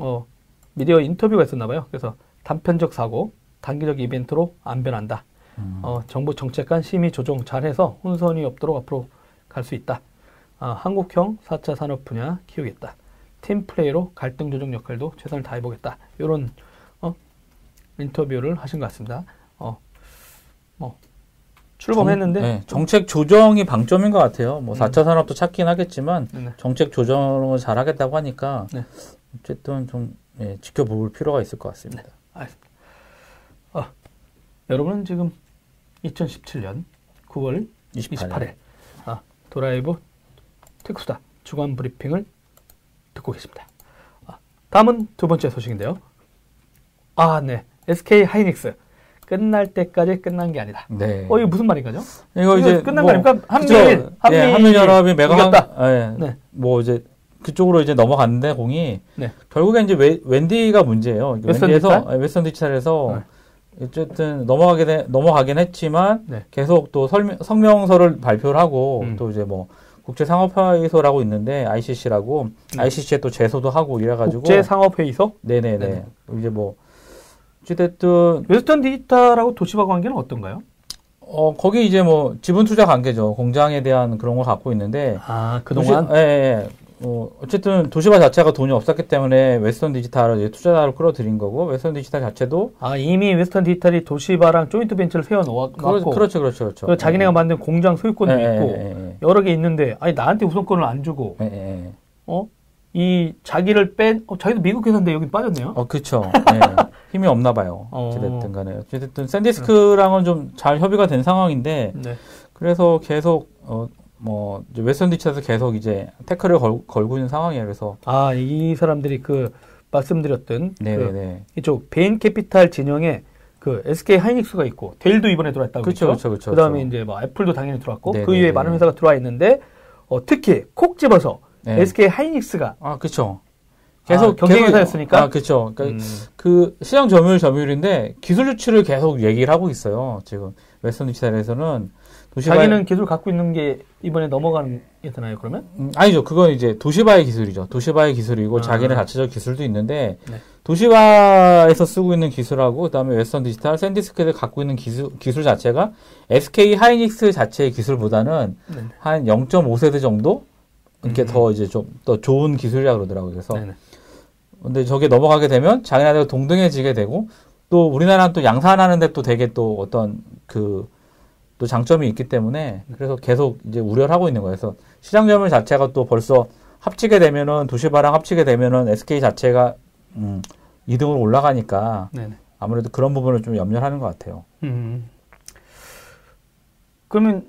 어, 미디어 인터뷰가 있었나 봐요. 그래서 단편적 사고, 단기적 이벤트로 안 변한다. 음. 어, 정부 정책 간 심의 조정 잘해서 혼선이 없도록 앞으로 갈 수 있다. 아, 한국형 4차 산업 분야 키우겠다. 팀 플레이로 갈등 조정 역할도 최선을 다해보겠다. 이런 어, 인터뷰를 하신 것 같습니다. 어, 뭐 출범했는데 네, 정책 조정이 방점인 것 같아요. 뭐 음. 4차 산업도 찾긴 하겠지만 네. 정책 조정을 잘 하겠다고 하니까 네. 어쨌든 좀 예, 지켜볼 필요가 있을 것 같습니다. 알겠습니다. 어, 여러분은 지금 2017년 9월 28일. 28일 아, 도라이브 특수다 주간 브리핑을 듣고 계십니다. 아, 다음은 두 번째 소식인데요. 아, 네. SK 하이닉스 끝날 때까지 끝난 게 아니다. 네. 어, 이거 무슨 말인가요? 이거 이거 이제 끝난 뭐, 거 아닙니까? 한미-. 한미 예, 한미연합이 메가 이겼다. 한, 예, 네. 뭐 이제 그쪽으로 이제 넘어갔는데 공이 네. 결국에 이제 웨, 웬디가 문제예요. 이게 웨스턴 디지털? 예, 웨스턴 디지털에서 어쨌든 넘어가게 돼, 넘어가긴 했지만 네. 계속 또 설명, 성명서를 발표를 하고 음. 또 이제 뭐 국제상업회의소라고 있는데 ICC라고 네. ICC에 또 제소도 하고 이래가지고 국제상업회의소 네네네 네네. 이제 뭐 어찌됐든 웨스턴 디지털하고 도시바 관계는 어떤가요? 어 거기 이제 뭐 지분 투자 관계죠 공장에 대한 그런 걸 갖고 있는데 아, 그동안 도시, 예, 예. 어, 어쨌든 도시바 자체가 돈이 없었기 때문에 웨스턴 디지털을 투자자로 끌어들인 거고 웨스턴 디지털 자체도 아, 이미 웨스턴 디지털이 도시바랑 조인트 벤처를 세워 놓았고 그렇, 그렇죠 그렇죠 그렇죠 그 자기네가 만든 공장 소유권도 예, 있고 예, 예, 여러 개 있는데 아니 나한테 우선권을 안 주고 예, 예, 예. 어? 이 자기를 뺀 어, 자기도 미국 회사인데 여기 빠졌네요. 어, 그쵸. 예. 힘이 없나 봐요. 어. 어찌됐든 간에. 어찌됐든 샌디스크랑은 좀 잘 협의가 된 상황인데, 네. 그래서 계속, 어, 뭐, 웨스턴 디지털에서 계속 이제 태클을 걸, 걸고 있는 상황이에요. 그래서, 아, 이 사람들이 그 말씀드렸던 그 네네네. 이쪽 베인 캐피탈 진영에 그 SK 하이닉스가 있고 델도 이번에 들어왔다고 그랬죠. 그쵸, 그쵸. 그다음에. 이제 뭐 애플도 당연히 들어왔고 네네네. 그 이외에 많은 회사가 들어와 있는데 어, 특히 콕 집어서 네. SK 하이닉스가 아. 아, 계속 경쟁 계속- 회사였으니까? 아, 그쵸. 그러니까 음, 그 시장 점유율 점유율인데 기술 유출을 계속 얘기를 하고 있어요. 지금 웨스턴 디지털에서는 도시바이 자기는 기술 갖고 있는 게 이번에 넘어가는 게 되나요, 그러면? 음, 아니죠. 그건 이제 도시바의 기술이죠. 도시바의 기술이고 아. 자기네 자체적 기술도 있는데 네. 도시바에서 쓰고 있는 기술하고 그다음에 웨스턴 디지털, 샌디스크를 갖고 있는 기술 기술 자체가 SK 하이닉스 자체의 기술보다는 네. 한 0.5세대 정도 이렇게 음. 더 이제 좀 더 좋은 기술이라 그러더라고요. 그래서 네네. 근데 저게 넘어가게 되면 자기네들과 동등해지게 되고 또 우리나라는 또 양산하는데 또 되게 또 어떤 그 또 장점이 있기 때문에 그래서 계속 이제 우려를 하고 있는 거예요. 그래서 시장 점유 자체가 또 벌써 합치게 되면은 도시바랑 합치게 되면은 SK 자체가 음 2등으로 올라가니까 네네. 아무래도 그런 부분을 좀 염려를 하는 것 같아요. 음. 그러면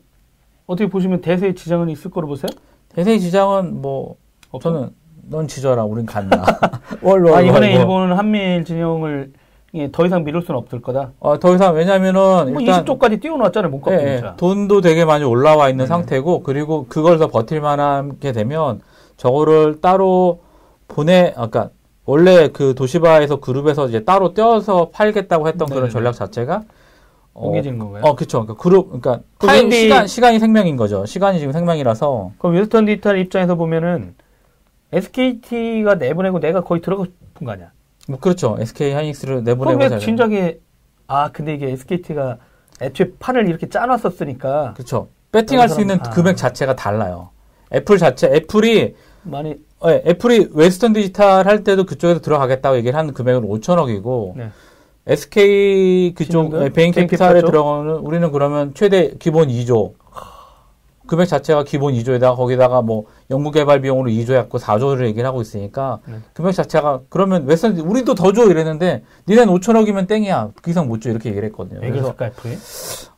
어떻게 보시면 대세의 지장은 있을 거로 보세요? 대세 지장은 뭐 없어요? 저는 넌 지져라 우린 간다. 월로 아, 이번에 일본은 한미일 진영을 예, 더 이상 미룰 수는 없을 거다. 어, 더 이상 왜냐면은 뭐 일단 20조까지 띄워놨잖아요, 몸값 예, 예. 돈도 되게 많이 올라와 있는 네네. 상태고 그리고 그걸 더 버틸 만하게 되면 저거를 따로 보내 아까 원래 그 도시바에서 그룹에서 이제 따로 떼어서 팔겠다고 했던 그런 네네네. 전략 자체가 어, 옮겨진 건가요? 어, 그쵸. 그러니까 그룹, 그러니까 그 time window- 시간 시간이 생명인 거죠. 시간이 지금 생명이라서 그럼 웨스턴 디지털 입장에서 보면은 SKT가 내보내고 내가 거의 들어가고 싶은 거 아니야? 뭐 그렇죠. SK 하이닉스를 내보내고 왜 잘- 진작에 아 근데 이게 SKT가 애초에 판을 이렇게 짜놨었으니까 그렇죠. 배팅할 수 있는 아. 금액 자체가 달라요. 애플 자체 애플이 많이 예, 애플이 웨스턴 디지털 할 때도 그쪽에서 들어가겠다고 얘기를 한 금액은 5천억이고 네. SK 그쪽? 예, 베인 캐피탈에? 들어가는 우리는 그러면 최대 기본 2조 금액 자체가 기본 2조에다가 거기다가 뭐 연구개발 비용으로 2조 했고 4조를 얘기를 하고 있으니까 네. 금액 자체가 그러면 웨스턴 디- 우리도 더 줘 이랬는데 니네는 5천억이면 땡이야 그 이상 못 줘 이렇게 얘기를 했거든요. 왜 그랬을까 애플이?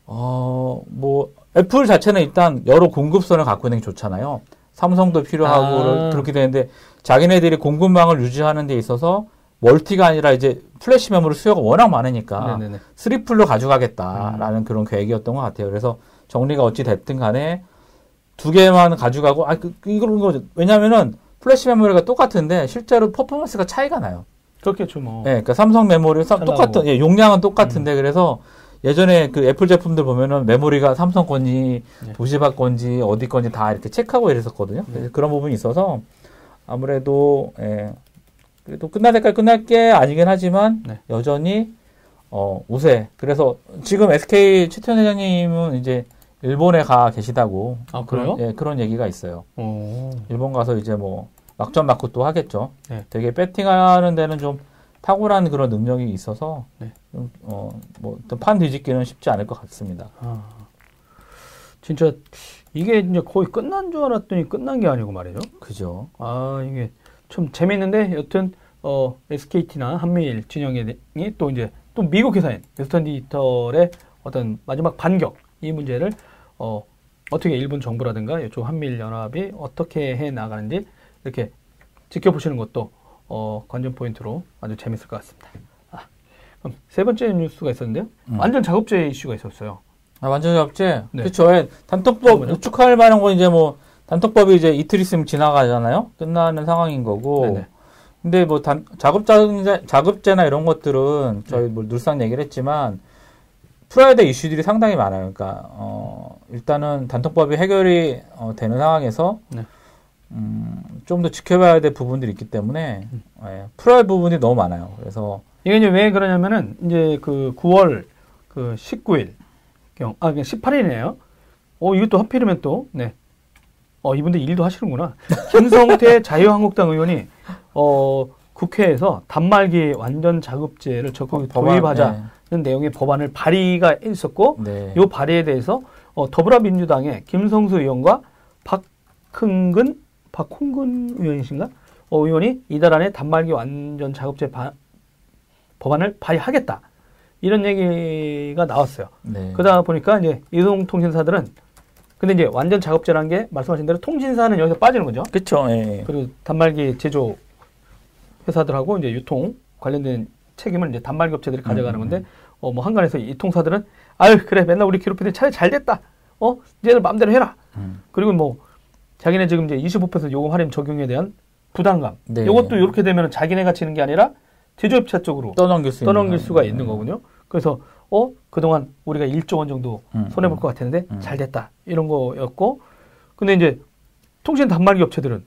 어, 뭐, 애플 자체는 일단 여러 공급선을 갖고 있는 게 좋잖아요. 삼성도 필요하고 아. 그렇게 되는데 자기네들이 공급망을 유지하는 데 있어서 multi가 아니라 이제 플래시 메모리 수요가 워낙 많으니까. triple로 가져가겠다라는 그런 계획이었던 것 같아요. 그래서 정리가 어찌 됐든 간에 두 개만 가져가고 아 그, 그 이런 거죠. 왜냐면은 플래시 메모리가 똑같은데 실제로 퍼포먼스가 차이가 나요. 그렇겠죠 뭐. 예, 그러니까 삼성 메모리 사- 잘 똑같은. 예, 용량은 똑같은데 그래서 예전에 그 애플 제품들 보면은 메모리가 삼성 건지 네. 도시바 건지 어디 건지 다 이렇게 체크하고 이랬었거든요. 그래서 그런 부분이 있어서 아무래도 예, 그래도 끝날 때까지 끝날 게 아니긴 하지만 네. 여전히 어 우세. 그래서 지금 SK 최태원 회장님은 이제 일본에 가 계시다고 아 그래요? 예, 그런 얘기가 있어요. 오. 일본 가서 이제 뭐 막전 막고 또 하겠죠. 네. 되게 배팅하는 데는 좀 탁월한 그런 능력이 있어서 네. 좀, 어, 뭐, 어떤 판 뒤집기는 쉽지 않을 것 같습니다. 아. 진짜 이게 이제 거의 끝난 줄 알았더니 끝난 게 아니고 말이죠. 그죠? 아 이게 좀 재밌는데 여튼 어 SKT나 한미일 진영이 또 이제 또 미국 회사인 웨스턴 디지털의 어떤 마지막 반격 이 문제를 어 어떻게 일본 정부라든가 이쪽 한미일 연합이 어떻게 해 나가는지 이렇게 지켜보시는 것도 어 관전 포인트로 아주 재밌을 것 같습니다. 아, 그럼 세 번째 뉴스가 있었는데요. 음. 완전 작업제 이슈가 있었어요. 아, 완전 작업제? 네. 그쵸. 예, 단톡법, 뭐죠? 축하할 만한 건 이제 뭐, 단톡법이 이제 이틀 있으면 지나가잖아요? 끝나는 상황인 거고. 네네. 근데 뭐, 단, 작업자, 작업제나 이런 것들은 네. 저희 뭐 늘상 얘기를 했지만, 풀어야 될 이슈들이 상당히 많아요. 그러니까, 어, 일단은 단톡법이 해결이 어, 되는 상황에서, 네. 음, 좀 더 지켜봐야 될 부분들이 있기 때문에, 음. 예, 풀어야 할 부분이 너무 많아요. 그래서, 이게 이제 왜 그러냐면은 이제 그 9월 그 19일 경, 아, 그냥 18일이네요. 어, 이것도 하필이면 또, 네. 어, 이분들 일도 하시는구나. 김성태 자유한국당 의원이, 어, 국회에서 단말기 완전 자급제를 적극 법안, 도입하자는 내용의 법안을 발의가 있었고, 네. 요 발의에 대해서, 어, 더불어민주당의 김성수 의원과 박흥근, 박홍근 의원이신가? 어, 의원이 이달 안에 단말기 완전 자급제 바- 법안을 발의하겠다. 이런 얘기가 나왔어요. 네. 그러다 보니까 이제 이동통신사들은 근데 이제 완전 작업제라는 게 말씀하신 대로 통신사는 여기서 빠지는 거죠. 그쵸, 예. 그리고 단말기 제조 회사들하고 이제 유통 관련된 책임을 이제 단말기 업체들이 가져가는 음, 건데 어 뭐 한간에서 이 통사들은 아유 그래 맨날 우리 괴롭히더니 차라리 잘 됐다. 어 이제는 마음대로 해라. 음. 그리고 뭐 자기네 지금 이제 25% 요금 할인 적용에 대한 부담감. 네. 이것도 이렇게 되면 자기네가 지는 게 아니라 제조업체 쪽으로 떠넘길 수 있는 떠넘길 수가 상황. 있는 거군요. 그래서 어 그동안 우리가 1조 원 정도 음, 손해 볼 음. 것 같았는데 음. 잘 됐다 이런 거였고 근데 이제 통신 단말기 업체들은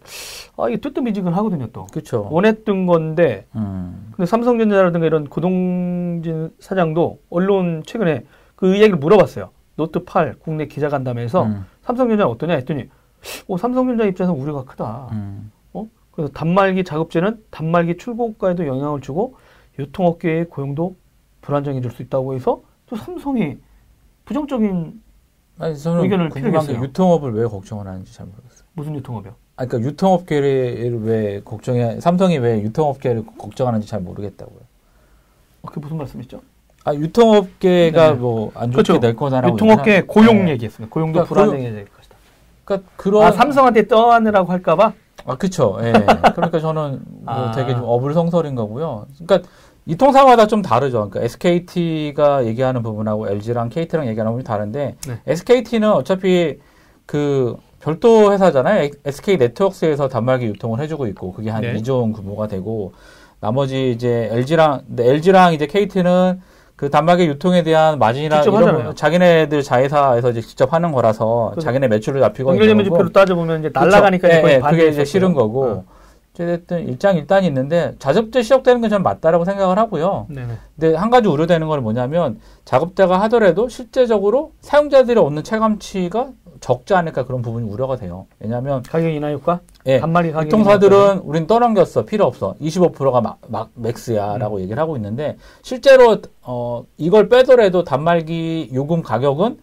아 이게 뜨뜻미지근하거든요 또 그렇죠. 원했던 건데 음. 근데 삼성전자라든가 이런 고동진 사장도 언론 최근에 그 얘기를 물어봤어요. 노트 8 국내 기자 간담회에서 음. 삼성전자는 어떠냐 했더니 어, 삼성전자 입장에서 우려가 크다. 음. 어? 그래서 단말기 자급제는 단말기 출고가에도 영향을 주고 유통업계의 고용도 불안정해질 수 있다고 해서 또 삼성이 부정적인 아니 저는 의견을 궁금한 게. 유통업을 왜 걱정을 하는지 잘 모르겠어요. 무슨 유통업이요? 아, 그러니까 유통업계를 왜 걱정해 삼성이 왜 유통업계를 걱정하는지 잘 모르겠다고요. 어, 그게 무슨 말씀이시죠? 아 유통업계가 네. 뭐안 좋게 그렇죠. 될 거다라고 유통업계 고용 네. 얘기했습니다. 고용도 그러니까 불안정해질 것이다. 그러니까 그런 아 삼성한테 떠안으라고 할까봐 아, 그쵸. 예. 그러니까 저는 뭐 아. 되게 좀 어불성설인 거고요. 그러니까 이 통사마다 좀 다르죠. 그러니까 SKT가 얘기하는 부분하고 LG랑 KT랑 얘기하는 부분이 다른데 네. SKT는 어차피 그 별도 회사잖아요. SK 네트워크스에서 단말기 유통을 해주고 있고 그게 한 네. 2조 원 규모가 되고 나머지 이제 LG랑 LG랑 이제 KT는 그 단말기 유통에 대한 마진이나 이런 하잖아요. 거 자기네들 자회사에서 이제 직접 하는 거라서 자기네 매출을 잡히고 연결. 지표로 따져보면 이제. 날라가니까 예, 예, 그게 이제. 싫은 거고 어. 어쨌든 일장일단이 있는데 자급제 시작되는 건 저는 맞다라고 생각을 하고요. 네네. 근데 한 가지 우려되는 건 뭐냐면 작업자가 하더라도 실제적으로 사용자들이 얻는 체감치가 적지 않을까 그런 부분이 우려가 돼요. 왜냐하면 가격 인하 효과? 예, 단말기 가격 유통사들은 우린 떠넘겼어 필요 없어 25%가 막, 막 음. 맥스야라고 얘기를 하고 있는데 실제로 어 이걸 빼더라도 단말기 요금 가격은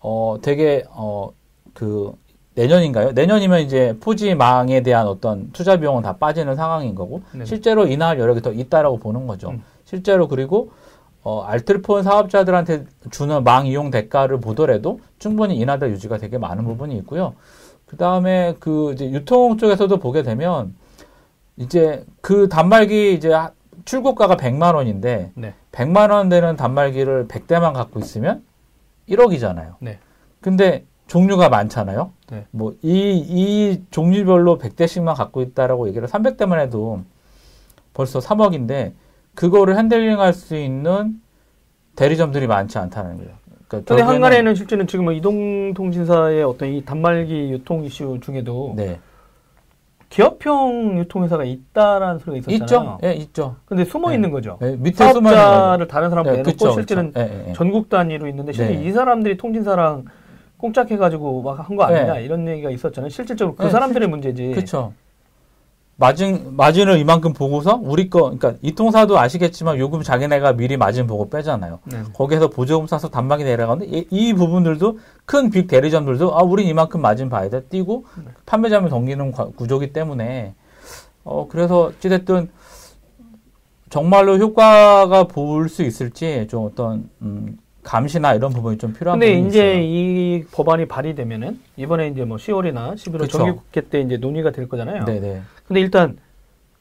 어 되게 어 그 내년인가요? 내년이면 이제 포지망에 대한 어떤 투자 비용은 다 빠지는 상황인 거고 네네. 실제로 인하할 여력이 더 있다라고 보는 거죠. 음. 실제로 그리고 어, 알뜰폰 사업자들한테 주는 망 이용 대가를 보더라도 충분히 인하될 유지가 되게 많은 부분이 있고요. 그 다음에 그 이제 유통 쪽에서도 보게 되면 이제 그 단말기 이제 하- 출고가가 100만 원인데 네. 100만 원 되는 단말기를 100대만 갖고 있으면 1억이잖아요. 네. 근데 종류가 많잖아요. 네. 뭐 이 이 종류별로 100대씩만 갖고 있다라고 얘기를 300대만 해도 벌써 3억인데 그거를 핸들링 할 수 있는 대리점들이 많지 않다는 거예요. 그러니까 근데 한간에는 실제는 지금 뭐 이동통신사의 어떤 이 단말기 유통 이슈 중에도 네. 기업형 유통회사가 있다라는 소리가 있었잖아요. 있죠. 예, 있죠. 근데 숨어 네. 있는 거죠. 예, 밑에 숨어 있는 사업자를 다른 사람 거죠. 내놓고 그쵸, 실제는 그쵸. 예, 예. 전국 단위로 있는데 실제 네. 이 사람들이 통신사랑 꽁짝해가지고 막 한 거 아니냐 네. 이런 얘기가 있었잖아요. 실질적으로 그 네, 사람들의 문제지. 그렇죠. 마진 마진을 이만큼 보고서 우리 거 그러니까 이 통사도 아시겠지만 요금 자기네가 미리 마진 보고 빼잖아요. 네. 거기에서 보조금 싸서 단막이 내려가는데 이, 이 부분들도 큰 빅 대리점들도 아 우린 이만큼 마진 봐야 돼 뛰고 네. 판매자만 덤기는 과- 구조기 때문에 어 그래서 어찌됐든 정말로 효과가 볼 수 있을지 좀 어떤 음, 감시나 이런 부분이 좀 필요한 근데 부분이 이제 있어요. 이 법안이 발의되면은 이번에 이제 뭐 10월이나 11월 그쵸. 정기국회 때 이제 논의가 될 거잖아요. 네네 근데 일단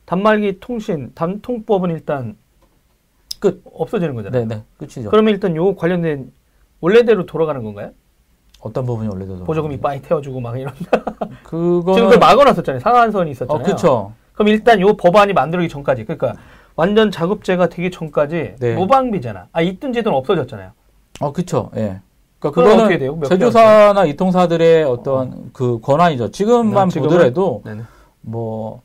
단말기 통신 단통법은 일단 끝 없어지는 거잖아요. 네네 끝이죠. 그러면 일단 요 관련된 원래대로 돌아가는 건가요? 어떤 부분이 원래도 보조금이 빠이 태워주고 막 이런 그거는 지금 그걸 막아놨었잖아요. 상한선이 있었잖아요. 어 그쵸 그럼 일단 요 법안이 만들어지기 전까지 그러니까 완전 작업제가 되기 전까지 네. 무방비잖아. 아 있던 제도는 없어졌잖아요. 어, 그쵸. 예. 그러니까 그거는 어떻게 돼요? 제조사나 이통사들의 어떤 그 권한이죠. 지금만 네? 보더라도 네네. 뭐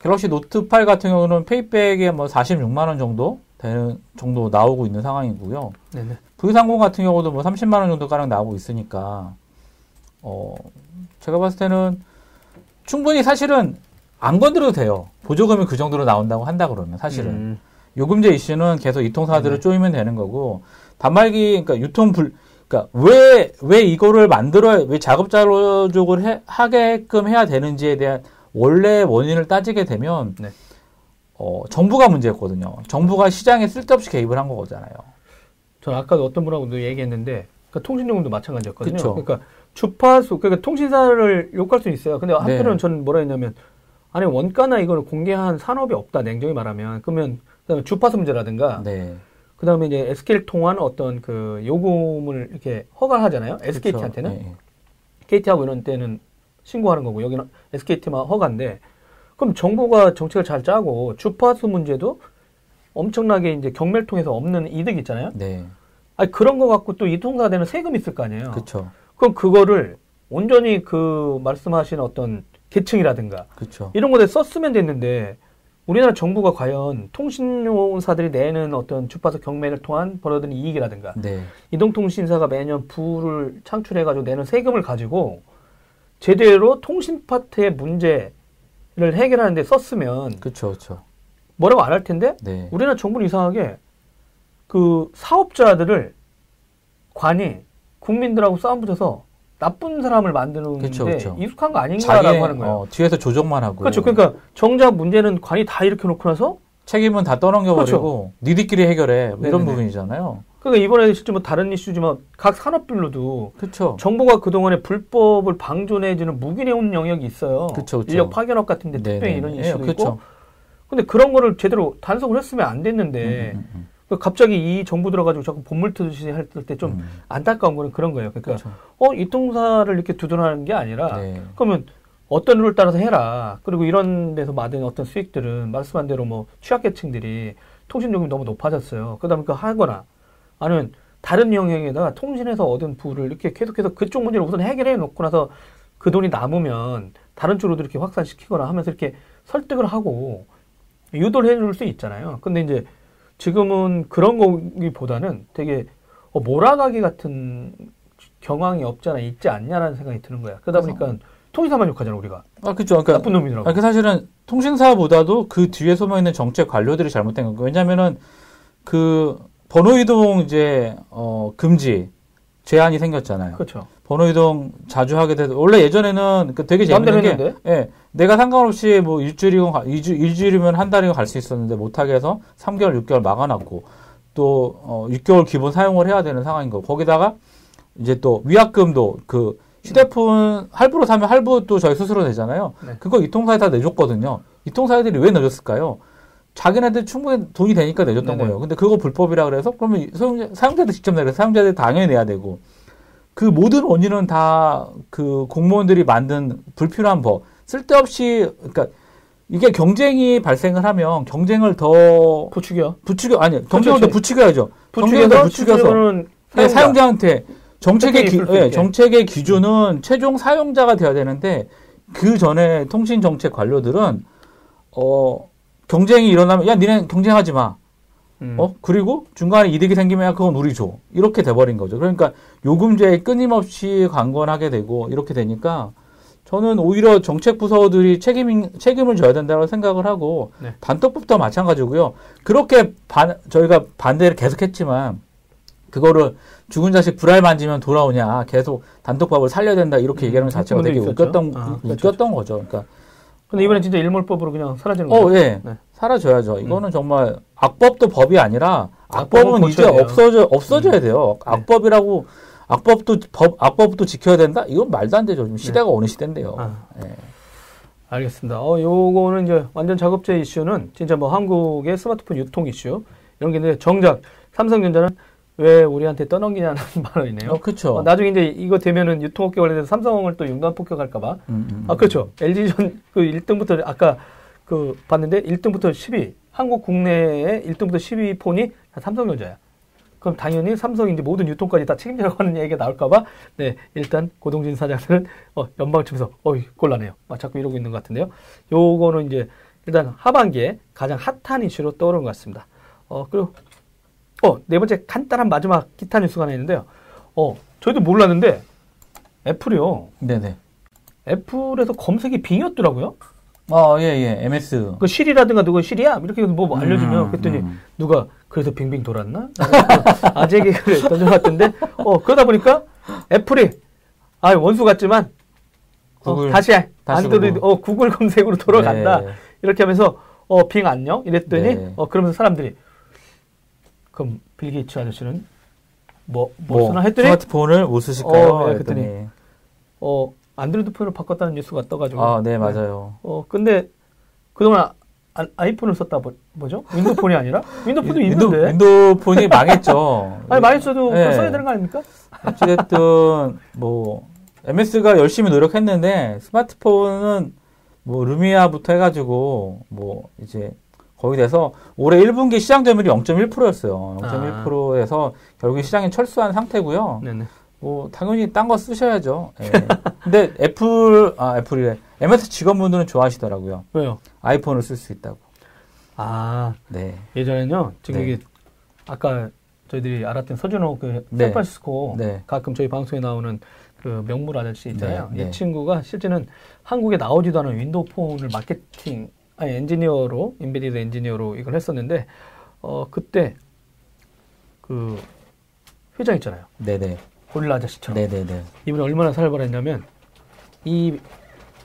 갤럭시 노트 8 같은 경우는 payback에 뭐 46만 원 정도 되는 정도 나오고 있는 상황이고요. 네네. V30 같은 경우도 뭐 30만 원 정도 가량 나오고 있으니까 어 제가 봤을 때는 충분히 사실은 안 건드려도 돼요. 보조금이 그 정도로 나온다고 한다 그러면 사실은 음. 요금제 이슈는 계속 이통사들을 네. 쪼이면 되는 거고 단말기 그러니까 유통 불 그러니까 왜 왜 이거를 만들어 왜 자급자족을 해, 하게끔 해야 되는지에 대한 원래 원인을 따지게 되면 네. 어, 정부가 문제였거든요. 정부가 시장에 쓸데없이 개입을 한 거잖아요. 저는 아까도 어떤 분하고도 얘기했는데 그러니까 통신요금도 마찬가지였거든요. 그쵸. 그러니까 주파수 그러니까 통신사를 욕할 수 있어요. 근데 한편으로는 네. 저는 뭐라 했냐면 아니 원가나 이거를 공개한 산업이 없다 냉정히 말하면 그러면 그다음에 주파수 문제라든가 네. 그 다음에 이제 SK를 통한 어떤 그 요금을 이렇게 허가를 하잖아요. SKT한테는 그쵸. 예, 예. KT하고 이런 때는 신고하는 거고 여기는 SKT만 허가인데 그럼 정부가 정책을 잘 짜고 주파수 문제도 엄청나게 이제 경매를 통해서 없는 이득이 있잖아요. 네. 아니 그런 거 갖고 또 이통사 되는 세금 있을 거 아니에요. 그렇죠. 그럼 그거를 온전히 그 말씀하신 어떤 계층이라든가 그렇죠. 이런 거에 썼으면 됐는데 우리나라 정부가 과연 통신사들이 내는 어떤 주파수 경매를 통한 벌어들인 이익이라든가 네. 이동통신사가 매년 부를 창출해가지고 내는 세금을 가지고 제대로 통신 파트의 문제를 해결하는 데 썼으면 그렇죠. 그렇죠. 뭐라고 안 할 텐데 네. 우리나라 정부는 이상하게 그 사업자들을 관이 국민들하고 싸움 붙여서 나쁜 사람을 만드는데 그쵸, 그쵸. 익숙한 거 아닌가라고 하는 거예요. 어, 뒤에서 조정만 하고. 그렇죠. 그러니까 정작 문제는 관이 다 일으켜 놓고 나서 책임은 다 떠넘겨버리고 니들끼리 해결해 뭐 이런 네네네. 부분이잖아요. 그러니까 이번에 실제 뭐 다른 이슈지만 각 산업별로도 그렇죠. 정부가 그동안에 불법을 방존해주는 무기내온 영역이 있어요. 그쵸, 그쵸. 인력 파견업 같은데. 특별히 이런 예, 이슈도 그쵸. 있고. 근데 그런 거를 제대로 단속을 했으면 안 됐는데 음, 음, 음, 그 갑자기 이 정부 들어가지고 자꾸 본물 트듯이 할 때좀 음. 안타까운 거는 그런 거예요. 그러니까 그렇죠. 어 이통사를 이렇게 두둔하는 게 아니라 네. 그러면 어떤 룰을 따라서 해라. 그리고 이런 데서 받은 어떤 수익들은 말씀한 대로 뭐 취약계층들이 통신 요금이 너무 높아졌어요. 그러다 보니까 하거나 아니면 다른 영역에다가 통신에서 얻은 부를 이렇게 계속해서 그쪽 문제를 우선 해결해 놓고 나서 그 돈이 남으면 다른 쪽으로도 이렇게 확산시키거나 하면서 이렇게 설득을 하고 유도를 해 줄 수 있잖아요. 근데 이제 지금은 그런 거기보다는 되게 어, 몰아가기 같은 경황이 없잖아 있지 않냐라는 생각이 드는 거야. 그러다 보니까 통신사만 욕하잖아 우리가 아, 그렇죠. 그러니까 나쁜 놈이라고. 아, 그 사실은 통신사보다도 그 뒤에 숨어 있는 정책 관료들이 잘못된 거고 왜냐면은 그 번호 이동 이제 어 금지 제한이 생겼잖아요. 그렇죠. 번호 이동 자주 하게 돼서 원래 예전에는 그 되게 재밌는 게? 예, 내가 상관없이 뭐 일주일이건 가- 일주, 일주일이면 한 달이건 갈수 있었는데 못하게 해서 3개월, 6개월 막아놨고 또 어, 6개월 기본 사용을 해야 되는 상황인 거고 거기다가 이제 또 위약금도 그 휴대폰 할부로 사면 할부도 저희 스스로 내잖아요. 네. 그거 이통사에 다 내줬거든요. 이통사들이 왜 내줬을까요? 자기네들 충분히 돈이 되니까 내줬던 네네. 거예요. 근데 그거 불법이라 그래서 그러면 소용자, 사용자들 직접 내서 사용자들 당연히 내야 되고 그 모든 원인은 다 그 공무원들이 만든 불필요한 법 쓸데없이 그러니까 이게 경쟁이 발생을 하면 경쟁을 더 부추겨. 부추겨 아니 경쟁을 더 그렇지. 부추겨야죠. 경쟁을 더 부추겨서 부추겨서 네, 사용자한테 정책의 기, 예. 정책의 기준은 최종 사용자가 돼야 되는데 그 전에 통신 정책 관료들은 어 경쟁이 일어나면 야 니네 경쟁하지 마. 음. 어 그리고 중간에 이득이 생기면 야, 그건 우리 줘 이렇게 돼버린 거죠. 그러니까 요금제에 끊임없이 강권하게 되고 이렇게 되니까 저는 오히려 정책 부서들이 책임 책임을 져야 된다고 생각을 하고 네. 단톡법도 마찬가지고요. 그렇게 반 저희가 반대를 계속했지만 그거를 죽은 자식 불알 만지면 돌아오냐 계속 단톡법을 살려야 된다 이렇게 얘기하는 것 자체가 되게. 웃겼던 아, 그렇죠. 웃겼던 거죠. 그러니까 근데 이번에 진짜 일몰법으로 그냥 사라지는 거죠. 어, 예. 네. 사라져야죠. 이거는 정말 악법도 법이 아니라 악법은 이제 돼요. 없어져 없어져야 돼요. 네. 악법이라고 악법도 법 악법도 지켜야 된다? 이건 말도 안 되죠. 지금 시대가 어느 시대인데요. 네. 아. 예. 알겠습니다. 어, 요거는 이제 완전 작업제 이슈는 진짜 뭐 한국의 스마트폰 유통 이슈 이런 게 있는데 정작 삼성전자는 왜 우리한테 떠넘기냐는 발언이네요. 어, 그렇죠. 어, 나중에 이제 이거 되면은 유통업계 관련해서 삼성을 또 융단 폭격할까봐. 음, 음, 아, 그렇죠. LG전 그 1등부터 아까 그 봤는데 1등부터 10위. 한국 국내에 1등부터 10위 폰이 다 삼성전자야. 그럼 당연히 삼성이 이제 모든 유통까지 다 책임지라고 하는 얘기가 나올까봐, 네, 일단 고동진 사장들은, 어, 연방청에서, 어이, 곤란해요. 아, 자꾸 이러고 있는 것 같은데요. 요거는 이제, 일단 하반기에 가장 핫한 이슈로 떠오르는 것 같습니다. 어, 그리고, 어, 네 번째 간단한 마지막 기타 뉴스가 하나 있는데요. 어, 저희도 몰랐는데, 애플이요. 네네. 애플에서 검색이 빙이었더라고요. 어, 예, 예. MS. 그 실이라든가 누가 실이야? 이렇게 해서 뭐 알려주면 음, 그랬더니 음. 누가 그래서 빙빙 돌았나? 아재 개그를 던져놨던데 어 그러다 보니까 애플이 아 원수 같지만 어, 구글, 다시 다시 안드로이드 구글. 어 구글 검색으로 돌아간다 네. 이렇게 하면서 어 빙 안녕 이랬더니 네. 어 그러면서 사람들이 그럼 빌 게이츠 아저씨는 뭐, 뭐, 뭐 쓰나 했더니 스마트폰을 못 쓰실까요? 어, 네, 했더니. 그랬더니. 어 안드로이드 폰을 바꿨다는 뉴스가 떠가지고 아, 네, 맞아요. 어, 근데 그동안 아, 아이폰을 썼다 뭐, 뭐죠? 윈도우폰이 아니라? 윈도우폰도 윈도, 있는데. 윈도우폰이 망했죠. 아니, 그거 네. 써야 되는 거 아닙니까? 어찌됐든 뭐 MS가 열심히 노력했는데 스마트폰은 뭐 루미아부터 해가지고 뭐 이제 거의 돼서 올해 1분기 시장 점유율이 0.1%였어요. 아. 0.1%에서 결국에 시장에 철수한 상태고요. 네네. 뭐 당연히 딴 거 쓰셔야죠. 예. 근데 애플 아 애플이래. MS 직원분들은 좋아하시더라고요. 왜요? 아이폰을 쓸 수 있다고. 아 네. 예전에는요. 지금 네. 이게 아까 저희들이 알았던 서준호 그 네. 샌프란시스코 네. 가끔 저희 방송에 나오는 그 명물 아저씨 있잖아요. 네, 네. 이 친구가 실제는 한국에 나오지도 않은 윈도우 폰을 마케팅 아니 엔지니어로 embedded 엔지니어로 이걸 했었는데 어 그때 그 회장 있잖아요. 네네. 고릴라 아저씨처럼 네네네. 이분이 얼마나 살벌했냐면 이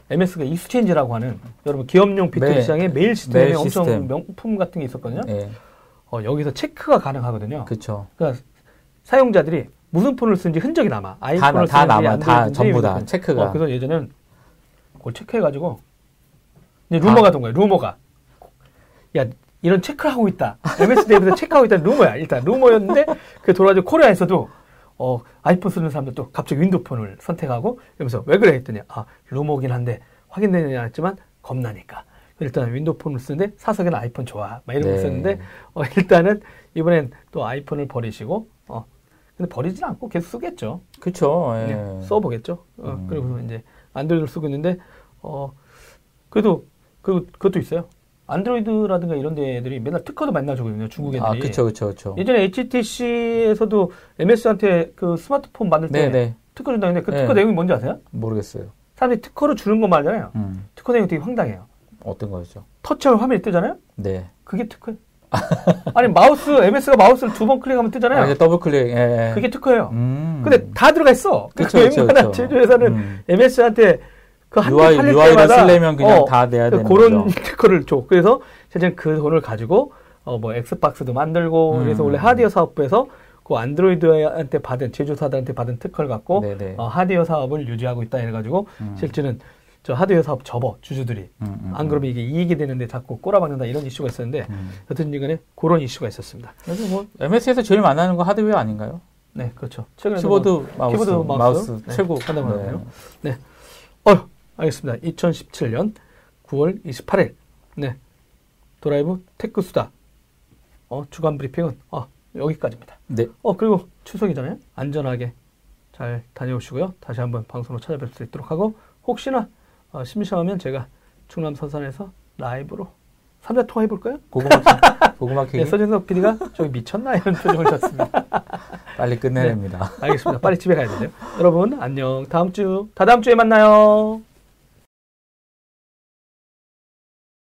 MS가 Exchange라고 하는 여러분 기업용 네. 시장에 메일 시스템에 메일 엄청 시스템. 명품 같은 게 있었거든요. 예. 어, 여기서 체크가 가능하거든요. 그쵸. 그러니까 사용자들이 무슨 폰을 쓰는지 흔적이 남아. 다, 아이폰을 다 쓰는지 남아. 다 전부 다. 체크가. 어, 그래서 예전에는 그걸 체크해가지고 루머가 돈 거야. 루머가. 야 이런 체크를 하고 있다. MS 데이부터 체크하고 있다. 루머야. 일단 루머였는데 그 돌아가지고 코리아에서도 어 아이폰 쓰는 사람들도 갑자기 윈도우 폰을 선택하고 이러면서 왜 그래 했더니 아 루머긴 한데 확인되느냐 했지만 겁나니까. 일단 윈도우 폰을 쓰는데 사석에는 아이폰 좋아. 막 이러고 네. 있었는데 어, 일단은 이번엔 또 아이폰을 버리시고 어 근데 버리진 않고 계속 쓰겠죠. 그쵸. 예. 그냥 써보겠죠. 어, 음. 그리고 이제 안드로이드를 쓰고 있는데 어 그래도 그 그것도 있어요. 안드로이드라든가 이런 데들이 맨날 특허도 맨날 주거든요. 중국 애들이. 아, 그쵸, 그쵸, 그쵸. 예전에 HTC에서도 MS한테 그 스마트폰 만들 때 네네. 특허 준다는데 그 네. 특허 내용이 뭔지 아세요? 모르겠어요. 사람들이 특허를 주는 것 말잖아요. 음. 특허 내용이 되게 황당해요. 어떤 거였죠? 터치하면 화면이 뜨잖아요. 네. 그게 특허예요. 아니 마우스 MS가 마우스를 두 번 클릭하면 뜨잖아요. 아, 더블 클릭, 예, 예. 그게 특허예요. 음. 근데 다 들어가 있어. 그쵸, 그 웬만한. 제조회사는 음. MS한테 그한 UI, 팔릴 UI를 때마다 쓰려면 그냥 어, 다 내야 그 되는 그런 거죠. 특허를 줘. 그래서 실제 그 돈을 가지고 어 뭐 엑스박스도 만들고 음. 그래서 원래 하드웨어 사업부에서 그 안드로이드한테 받은 제조사들한테 받은 특허를 갖고 네네. 어, 하드웨어 사업을 유지하고 있다 해가지고 음. 실제는 저 하드웨어 사업 접어 주주들이 음, 음, 안 그러면 이게 이익이 되는데 자꾸 꼬라박는다 이런 이슈가 있었는데 음. 여하튼 간에 그런 이슈가 있었습니다. 그래서 뭐 MS에서 제일 잘하는 거 하드웨어 아닌가요? 네 그렇죠. 최근에 키보드, 마우스, 키보드, 마우스, 네, 최고. 하다고 네. 하네요. 네. 어, 알겠습니다. 2017년 9월 28일. 네. 드라이브 테크 수다. 어, 주간 브리핑은 어, 여기까지입니다. 네. 어, 그리고 추석이잖아요. 안전하게 잘 다녀오시고요. 다시 한번 방송으로 찾아뵐 수 있도록 하고 혹시나 어, 심심하면 제가 충남 서산에서 라이브로 삼자 통화 해볼까요? 고구마, 키- 고구마 네, 서진석 PD가 저기 미쳤나 이런 표정을 졌습니다. 빨리 끝내냅니다. 알겠습니다. 빨리 집에 가야 되네요. 여러분 안녕. 다음 주 다다음 주에 만나요.